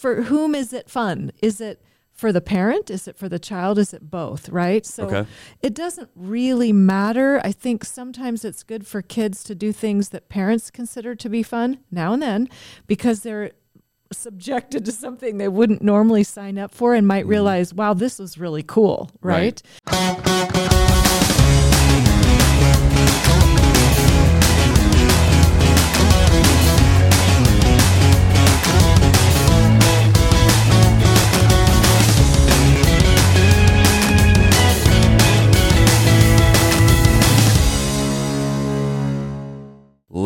for whom is it fun? Is it for the parent? Is it for the child? Is it both? Right. So Okay. it doesn't really matter. I think sometimes it's good for kids to do things that parents consider to be fun now and then because they're subjected to something they wouldn't normally sign up for and might mm-hmm. realize, wow, this was really cool. Right. right?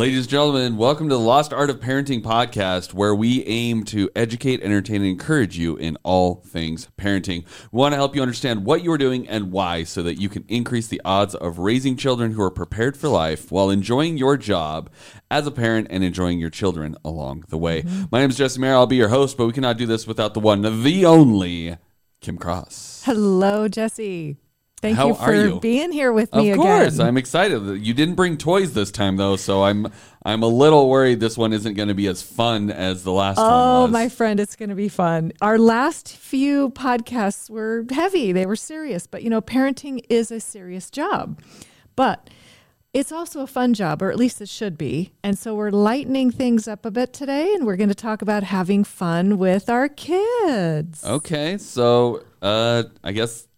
Ladies and gentlemen, welcome to the Lost Art of Parenting podcast, where we aim to educate, entertain, and encourage you in all things parenting. We want to help you understand what you are doing and why so that you can increase the odds of raising children who are prepared for life while enjoying your job as a parent and enjoying your children along the way. Mm-hmm. My name is Jesse Maher. I'll be your host, but we cannot do this without the one, the only Kim Cross. Hello, Jesse. Thank How you for you? being here with me again. Of course, again. I'm excited. You didn't bring toys this time though, so I'm I'm a little worried this one isn't going to be as fun as the last one Oh, my friend, it's going to be fun. Our last few podcasts were heavy, they were serious, but you know, parenting is a serious job. But it's also a fun job, or at least it should be. And so we're lightening things up a bit today, and we're going to talk about having fun with our kids. Okay, so uh, I guess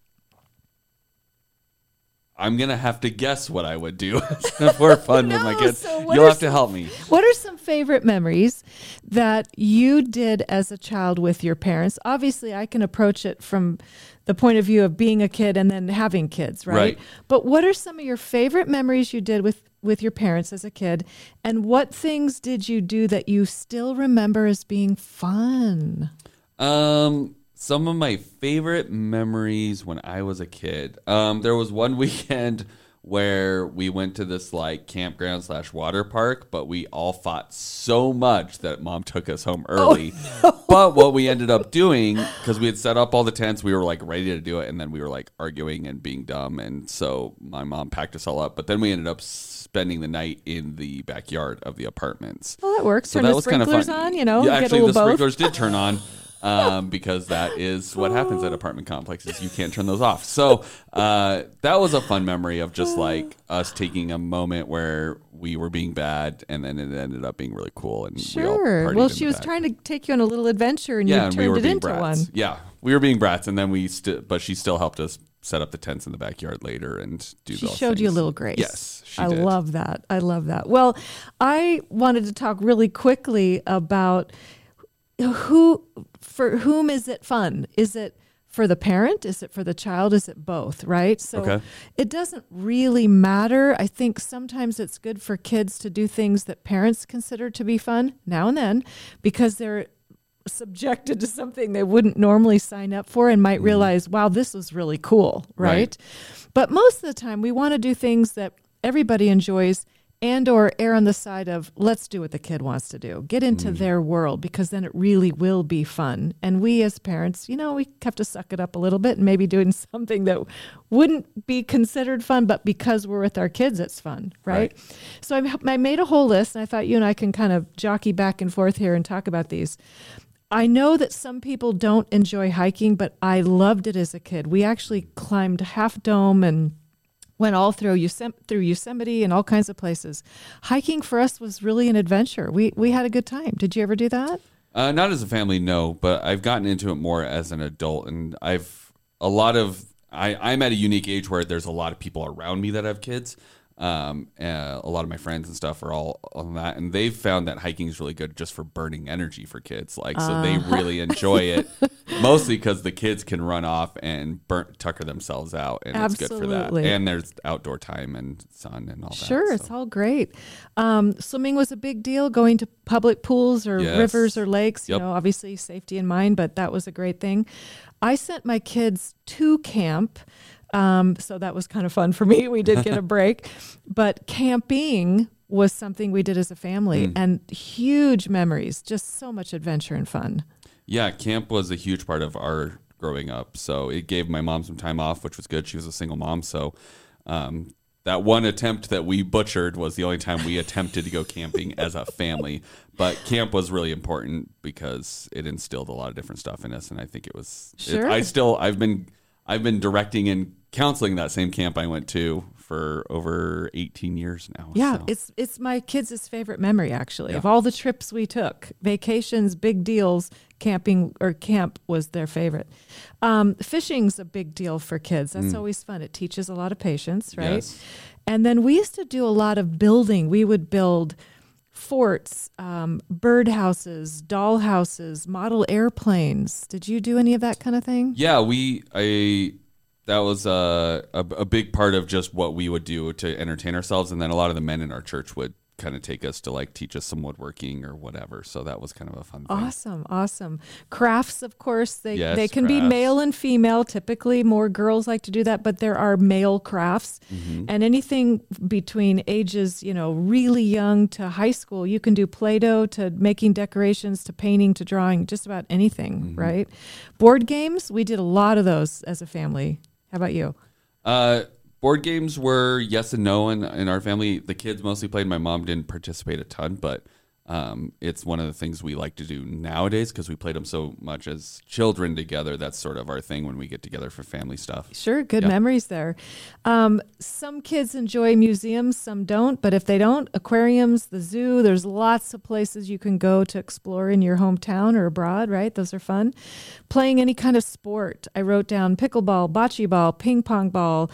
I'm gonna have to guess what I would do for fun with my kids. so You'll have to help me. What are some favorite memories that you did as a child with your parents? Obviously, I can approach it from the point of view of being a kid and then having kids, right? Right. But what are some of your favorite memories you did with with your parents as a kid? And what things did you do that you still remember as being fun? Um, some of my favorite memories when I was a kid. Um, there was one weekend where we went to this like campground slash water park, but we all fought so much that mom took us home early. But what we ended up doing, because we had set up all the tents, we were like ready to do it, and then we were like arguing and being dumb, and so my mom packed us all up. But then we ended up spending the night in the backyard of the apartments. Well, that works. So Turn that the was kind of sprinklers fun. on, you know, yeah, actually, the both. sprinklers did turn on um, because that is what happens at apartment complexes. You can't turn those off. So uh, that was a fun memory of just like us taking a moment where we were being bad, and then it ended up being really cool. And Sure. partied Well, she was back. trying to take you on a little adventure, and Yeah, you and turned we it into brats. one. Yeah, we were being brats, and then we st- but she still helped us set up the tents in the backyard later and do. She showed you a little grace. Yes, she I did. love that. I love that. Well, I wanted to talk really quickly about who for whom is it fun? Is it for the parent? Is it for the child? Is it both? Right? So Okay. it doesn't really matter. I think sometimes it's good for kids to do things that parents consider to be fun now and then because they're subjected to something they wouldn't normally sign up for and might mm. realize, wow, this was really cool, right? Right. But most of the time we want to do things that everybody enjoys and or err on the side of let's do what the kid wants to do. Get into mm. their world because then it really will be fun. And we as parents, you know, we have to suck it up a little bit and maybe doing something that wouldn't be considered fun, but because we're with our kids, it's fun, right? Right. So I, I made a whole list and I thought you and I can kind of jockey back and forth here and talk about these. I know that some people don't enjoy hiking, but I loved it as a kid. We actually climbed Half Dome and went all through through Yosemite and all kinds of places. Hiking for us was really an adventure. We we had a good time. Did you ever do that? Uh, not as a family, no, but I've gotten into it more as an adult, and I've a lot of I, I'm at a unique age where there's a lot of people around me that have kids. Um, uh, a lot of my friends and stuff are all on that, and they've found that hiking is really good just for burning energy for kids. Like, so they really enjoy it, mostly because the kids can run off and burn tucker themselves out, and it's good for that. And there's outdoor time and sun and all that. Sure, so. it's all great. Um, swimming was a big deal. Going to public pools or Yes. rivers or lakes, you know, obviously safety in mind, but that was a great thing. I sent my kids to camp. Um, so that was kind of fun for me. We did get a break, but camping was something we did as a family Mm. and huge memories, just so much adventure and fun. Yeah, camp was a huge part of our growing up. So it gave my mom some time off, which was good. She was a single mom, so um, that one attempt that we butchered was the only time we attempted to go camping as a family. But camp was really important because it instilled a lot of different stuff in us, and I think it was. it- Sure. I still I've been I've been directing and counseling that same camp I went to for over 18 years now. Yeah, so. it's it's my kids' favorite memory actually. Of all the trips we took, vacations, big deals, camping or camp was their favorite. Um, fishing's a big deal for kids. That's always fun. It teaches a lot of patience, right? Mm. Yes. And then we used to do a lot of building. We would build forts, um, bird houses, doll houses, model airplanes. Did you do any of that kind of thing? Yeah, we I that was a, a a big part of just what we would do to entertain ourselves, and then a lot of the men in our church would kind of take us to like teach us some woodworking or whatever. So that was kind of a fun thing. Awesome, awesome. Crafts, of course, they Yes, they can be male and female. Typically, more girls like to do that, but there are male crafts, Mm-hmm. and anything between ages, you know, really young to high school, you can do Play-Doh to making decorations to painting to drawing, just about anything, Mm-hmm. right? Board games, we did a lot of those as a family. How about you? Uh, board games were yes and no in, in our family. The kids mostly played. My mom didn't participate a ton, but um, it's one of the things we like to do nowadays because we played them so much as children together. That's sort of our thing when we get together for family stuff. Sure, good Yeah. memories there. Um, some kids enjoy museums, some don't. But if they don't, aquariums, the zoo, there's lots of places you can go to explore in your hometown or abroad, right? Those are fun. Playing any kind of sport. I wrote down pickleball, bocce ball, ping pong ball.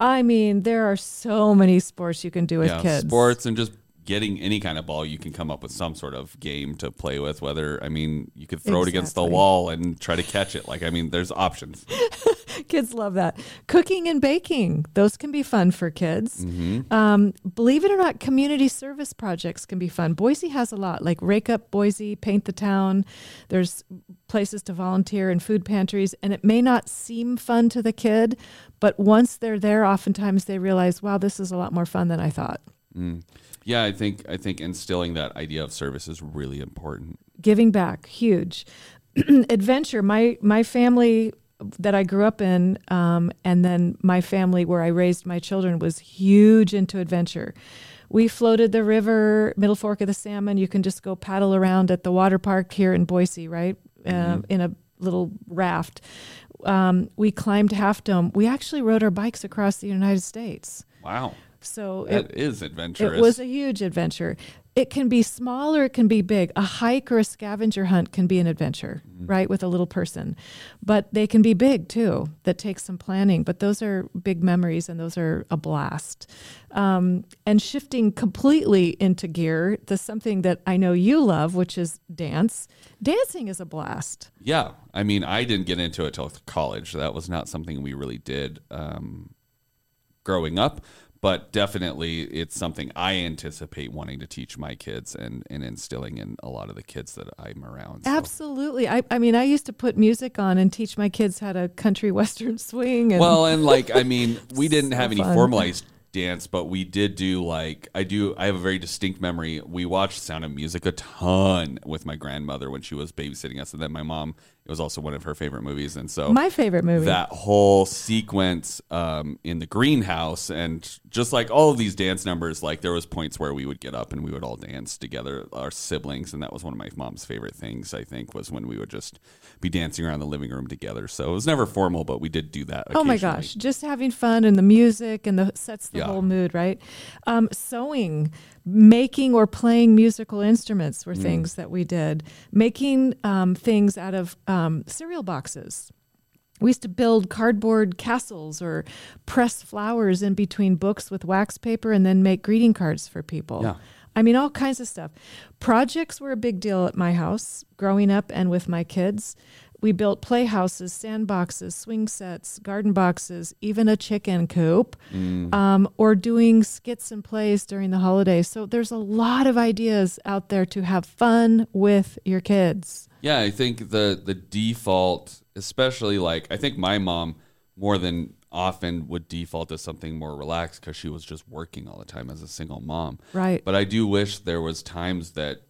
I mean, there are so many sports you can do with yeah, kids. sports and just getting any kind of ball, you can come up with some sort of game to play with. Whether I mean, you could throw it against the wall and try to catch it. Like I mean, there's options. Kids love that. Cooking and baking, those can be fun for kids. Mm-hmm. Um, believe it or not, community service projects can be fun. Boise has a lot, like Rake Up Boise, Paint the Town. There's places to volunteer and food pantries, and it may not seem fun to the kid, but once they're there, oftentimes they realize, wow, this is a lot more fun than I thought. Yeah, I think I think instilling that idea of service is really important. giving back huge. Adventure my my family that i grew up in um, and then my family where i raised my children was huge into adventure. We floated the river middle fork of the salmon. You can just go paddle around at the water park here in boise right? Uh, in a little raft. Um, we climbed half dome. We actually rode our bikes across the united states. Wow, so it, is adventurous. it was a huge adventure. It can be small or it can be big. A hike or a scavenger hunt can be an adventure, right, with a little person. But they can be big too, that takes some planning. But those are big memories and those are a blast. Um, and shifting completely into gear, the something that I know you love, which is dance. Dancing is a blast. Yeah, I mean, I didn't get into it till college. That was not something we really did um, growing up, but definitely it's something I anticipate wanting to teach my kids and, and instilling in a lot of the kids that I'm around. so. Absolutely. I, I mean, I used to put music on and teach my kids how to country western swing. And Well, and like I mean, we didn't So have any fun. formalized dance, but we did do like I do. I have a very distinct memory. We watched Sound of Music a ton with my grandmother when she was babysitting us, and then my mom. It was also one of her favorite movies, and so my favorite movie. that whole sequence um, in the greenhouse and just like all of these dance numbers like there was points where we would get up and we would all dance together our siblings and that was one of my mom's favorite things i think was when we would just be dancing around the living room together so it was never formal but we did do that Oh my gosh, just having fun and the music and the sets the Yeah. whole mood, right? Um, sewing, making or playing musical instruments Mm. were things that we did. Making um, things out of um, cereal boxes. We used to build cardboard castles or press flowers in between books with wax paper and then make greeting cards for people. Yeah. I mean, all kinds of stuff. Projects were a big deal at my house growing up and with my kids. We built playhouses, sandboxes, swing sets, garden boxes, even a chicken coop, um, or doing skits and plays during the holidays. So there's a lot of ideas out there to have fun with your kids. Yeah, I think the the default, especially like I think my mom more than often would default to something more relaxed because she was just working all the time as a single mom. Right. But I do wish there was times that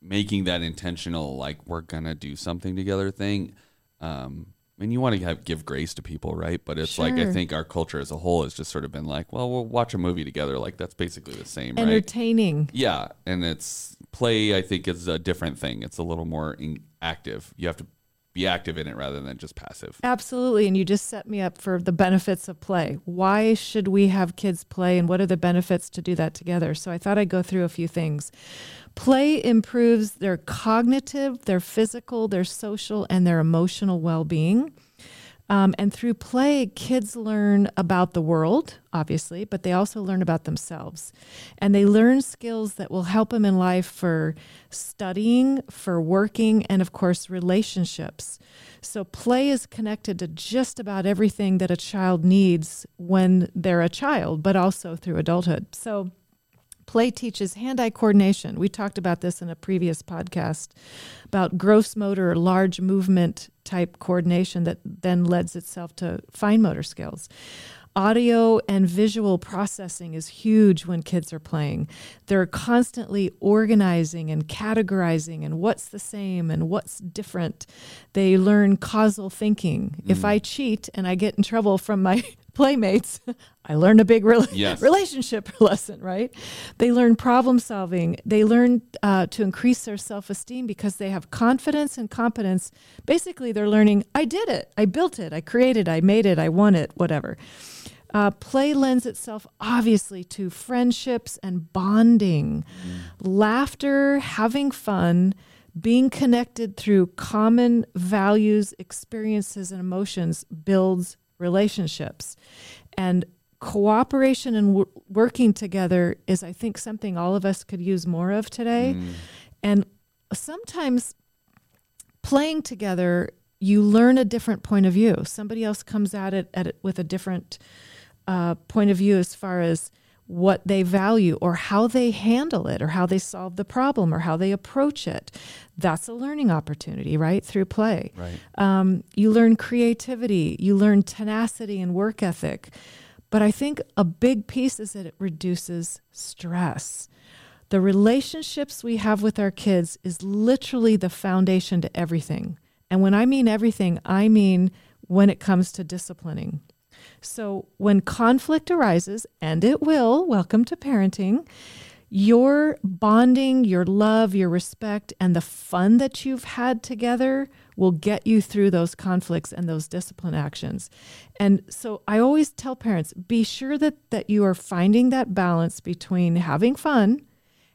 making that intentional, like we're gonna do something together thing, um, and you want to have give grace to people, right? But it's like I think our culture as a whole has just sort of been like, well, we'll watch a movie together. Like that's basically the same, right? Entertaining. Yeah, and it's play. I think is a different thing. It's a little more in, active. You have to be active in it rather than just passive. Absolutely. And you just set me up for the benefits of play. Why should we have kids play and what are the benefits to do that together? So I thought I'd go through a few things. Play improves their cognitive, their physical, their social, and their emotional well being. Um, and through play, kids learn about the world, obviously, but they also learn about themselves. And they learn skills that will help them in life for studying, for working, and of course, relationships. So, play is connected to just about everything that a child needs when they're a child, but also through adulthood. So, Play teaches hand eye coordination. We talked about this in a previous podcast about gross motor or large movement type coordination that then lends itself to fine motor skills. Audio and visual processing is huge when kids are playing. They're constantly organizing and categorizing and what's the same and what's different. They learn causal thinking. If hmm. I cheat and I get in trouble from my playmates, I learn a big rela- Yes. relationship lesson, right? They learn problem solving. They learn uh, to increase their self esteem because they have confidence and competence. Basically, they're learning I did it, I built it, I created, I made it, I won it, whatever. Uh, play lends itself obviously to friendships and bonding, laughter, having fun, being connected through common values, experiences, and emotions builds relationships. And cooperation and w- working together is, I think, something all of us could use more of today. And sometimes playing together, you learn a different point of view. Somebody else comes at it, at it with a different uh, point of view as far as what they value or how they handle it or how they solve the problem or how they approach it. That's a learning opportunity, right? Through play. Right. Um, you learn creativity, you learn tenacity and work ethic. But I think a big piece is that it reduces stress. The relationships we have with our kids is literally the foundation to everything. And when I mean everything, I mean when it comes to disciplining. So when conflict arises, and it will, welcome to parenting, your bonding, your love, your respect, and the fun that you've had together will get you through those conflicts and those discipline actions. And so I always tell parents be sure that, that you are finding that balance between having fun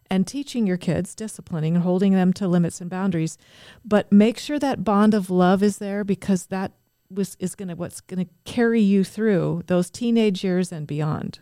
and teaching your kids disciplining and holding them to limits and boundaries but make sure that bond of love is there because that was is going to what's going to carry you through those teenage years and beyond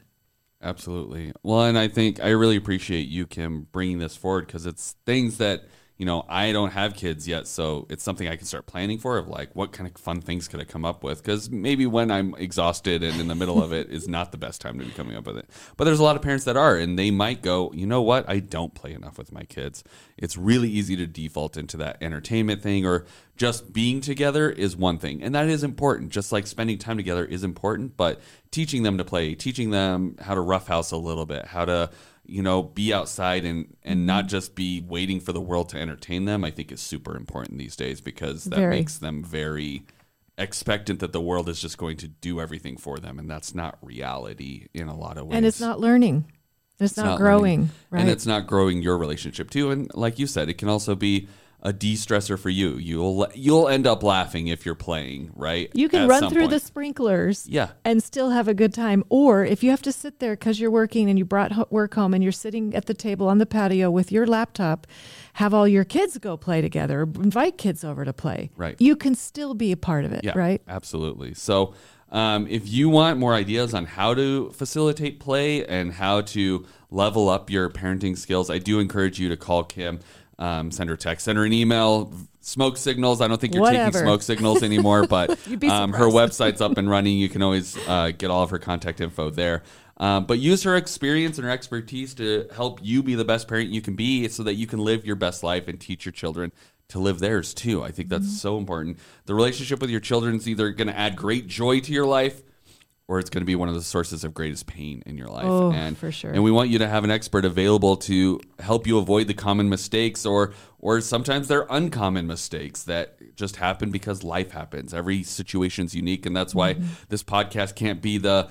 Absolutely. Well, and I think I really appreciate you, Kim, bringing this forward because it's things that you know I don't have kids yet, so it's something I can start planning for. Of like, what kind of fun things could I come up with? Because maybe when I'm exhausted and in the middle of it is not the best time to be coming up with it. But there's a lot of parents that are, and they might go, you know what? I don't play enough with my kids. It's really easy to default into that entertainment thing or just being together is one thing and that is important just like spending time together is important but teaching them to play teaching them how to roughhouse a little bit how to you know be outside and and not just be waiting for the world to entertain them i think is super important these days because that Very. makes them very expectant that the world is just going to do everything for them and that's not reality in a lot of ways and it's not learning it's, not, not growing learning. right and it's not growing your relationship too. And like you said, it can also be a de-stressor for you. You'll you'll end up laughing if you're playing, right? you can At run through the sprinklers Yeah. and still have a good time. Or if you have to sit there because you're working and you brought work home and you're sitting at the table on the patio with your laptop, have all your kids go play together, invite kids over to play. Right. You can still be a part of it, Yeah, right? Absolutely. So, um, if you want more ideas on how to facilitate play and how to level up your parenting skills, I do encourage you to call Kim, um, send her a text, send her an email. Smoke signals. I don't think you're Whatever. taking smoke signals anymore, but um, her website's up and running. You can always uh, get all of her contact info there. Um, but use her experience and her expertise to help you be the best parent you can be so that you can live your best life and teach your children to live theirs too. I think that's so important. The relationship with your children is either going to add great joy to your life or it's going to be one of the sources of greatest pain in your life. Oh, and for sure. And we want you to have an expert available to help you avoid the common mistakes or or sometimes they're uncommon mistakes that just happen because life happens. Every situation's unique and that's why Mm-hmm. this podcast can't be the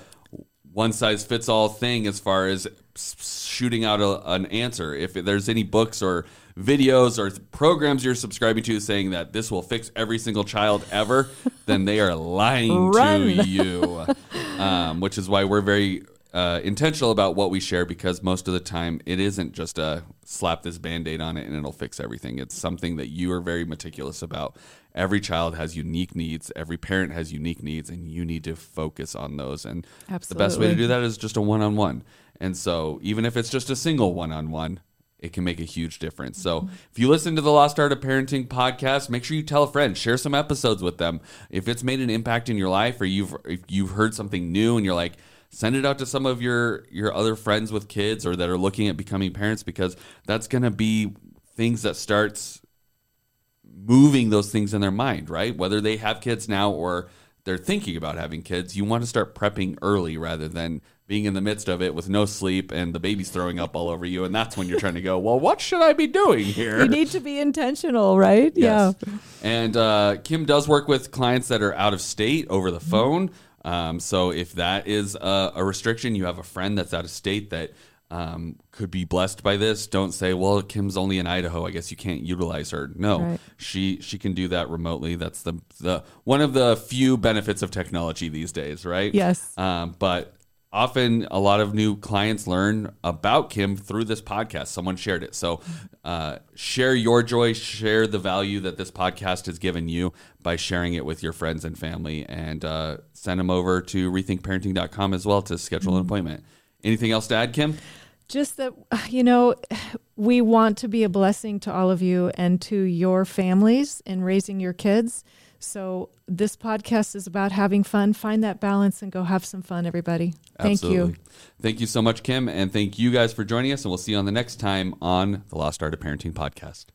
one size fits all thing as far as shooting out a, an answer. If there's any books or videos or programs you're subscribing to saying that this will fix every single child ever, then they are lying Run. to you. Um, which is why we're very uh, intentional about what we share because most of the time it isn't just a slap this band aid on it and it'll fix everything. It's something that you are very meticulous about. Every child has unique needs, every parent has unique needs, and you need to focus on those. And the best way to do that is just a one on one. And so, even if it's just a single one on one, it can make a huge difference. So, if you listen to the Lost Art of Parenting podcast, make sure you tell a friend, share some episodes with them. If it's made an impact in your life, or you've you've heard something new, and you're like, send it out to some of your your other friends with kids or that are looking at becoming parents, because that's going to be things that starts moving those things in their mind, right? Whether they have kids now or they're thinking about having kids, you want to start prepping early rather than being in the midst of it with no sleep and the baby's throwing up all over you. And that's when you're trying to go, well, what should I be doing here? You need to be intentional, right? Yes. Yeah. And uh, Kim does work with clients that are out of state over the phone. Um, so if that is a, a restriction, you have a friend that's out of state that um, could be blessed by this. Don't say, "Well, Kim's only in Idaho. I guess you can't utilize her." No, Right. she she can do that remotely. That's the the one of the few benefits of technology these days, right? Yes. Um, but often a lot of new clients learn about Kim through this podcast. Someone shared it. So uh, share your joy, share the value that this podcast has given you by sharing it with your friends and family, and uh, send them over to rethinkparenting.com as well to schedule an appointment. Anything else to add, Kim? Just that, you know, we want to be a blessing to all of you and to your families in raising your kids. So this podcast is about having fun. Find that balance and go have some fun, everybody. Thank you. Thank you so much, Kim, and thank you guys for joining us. And we'll see you on the next time on the Lost Art of Parenting podcast.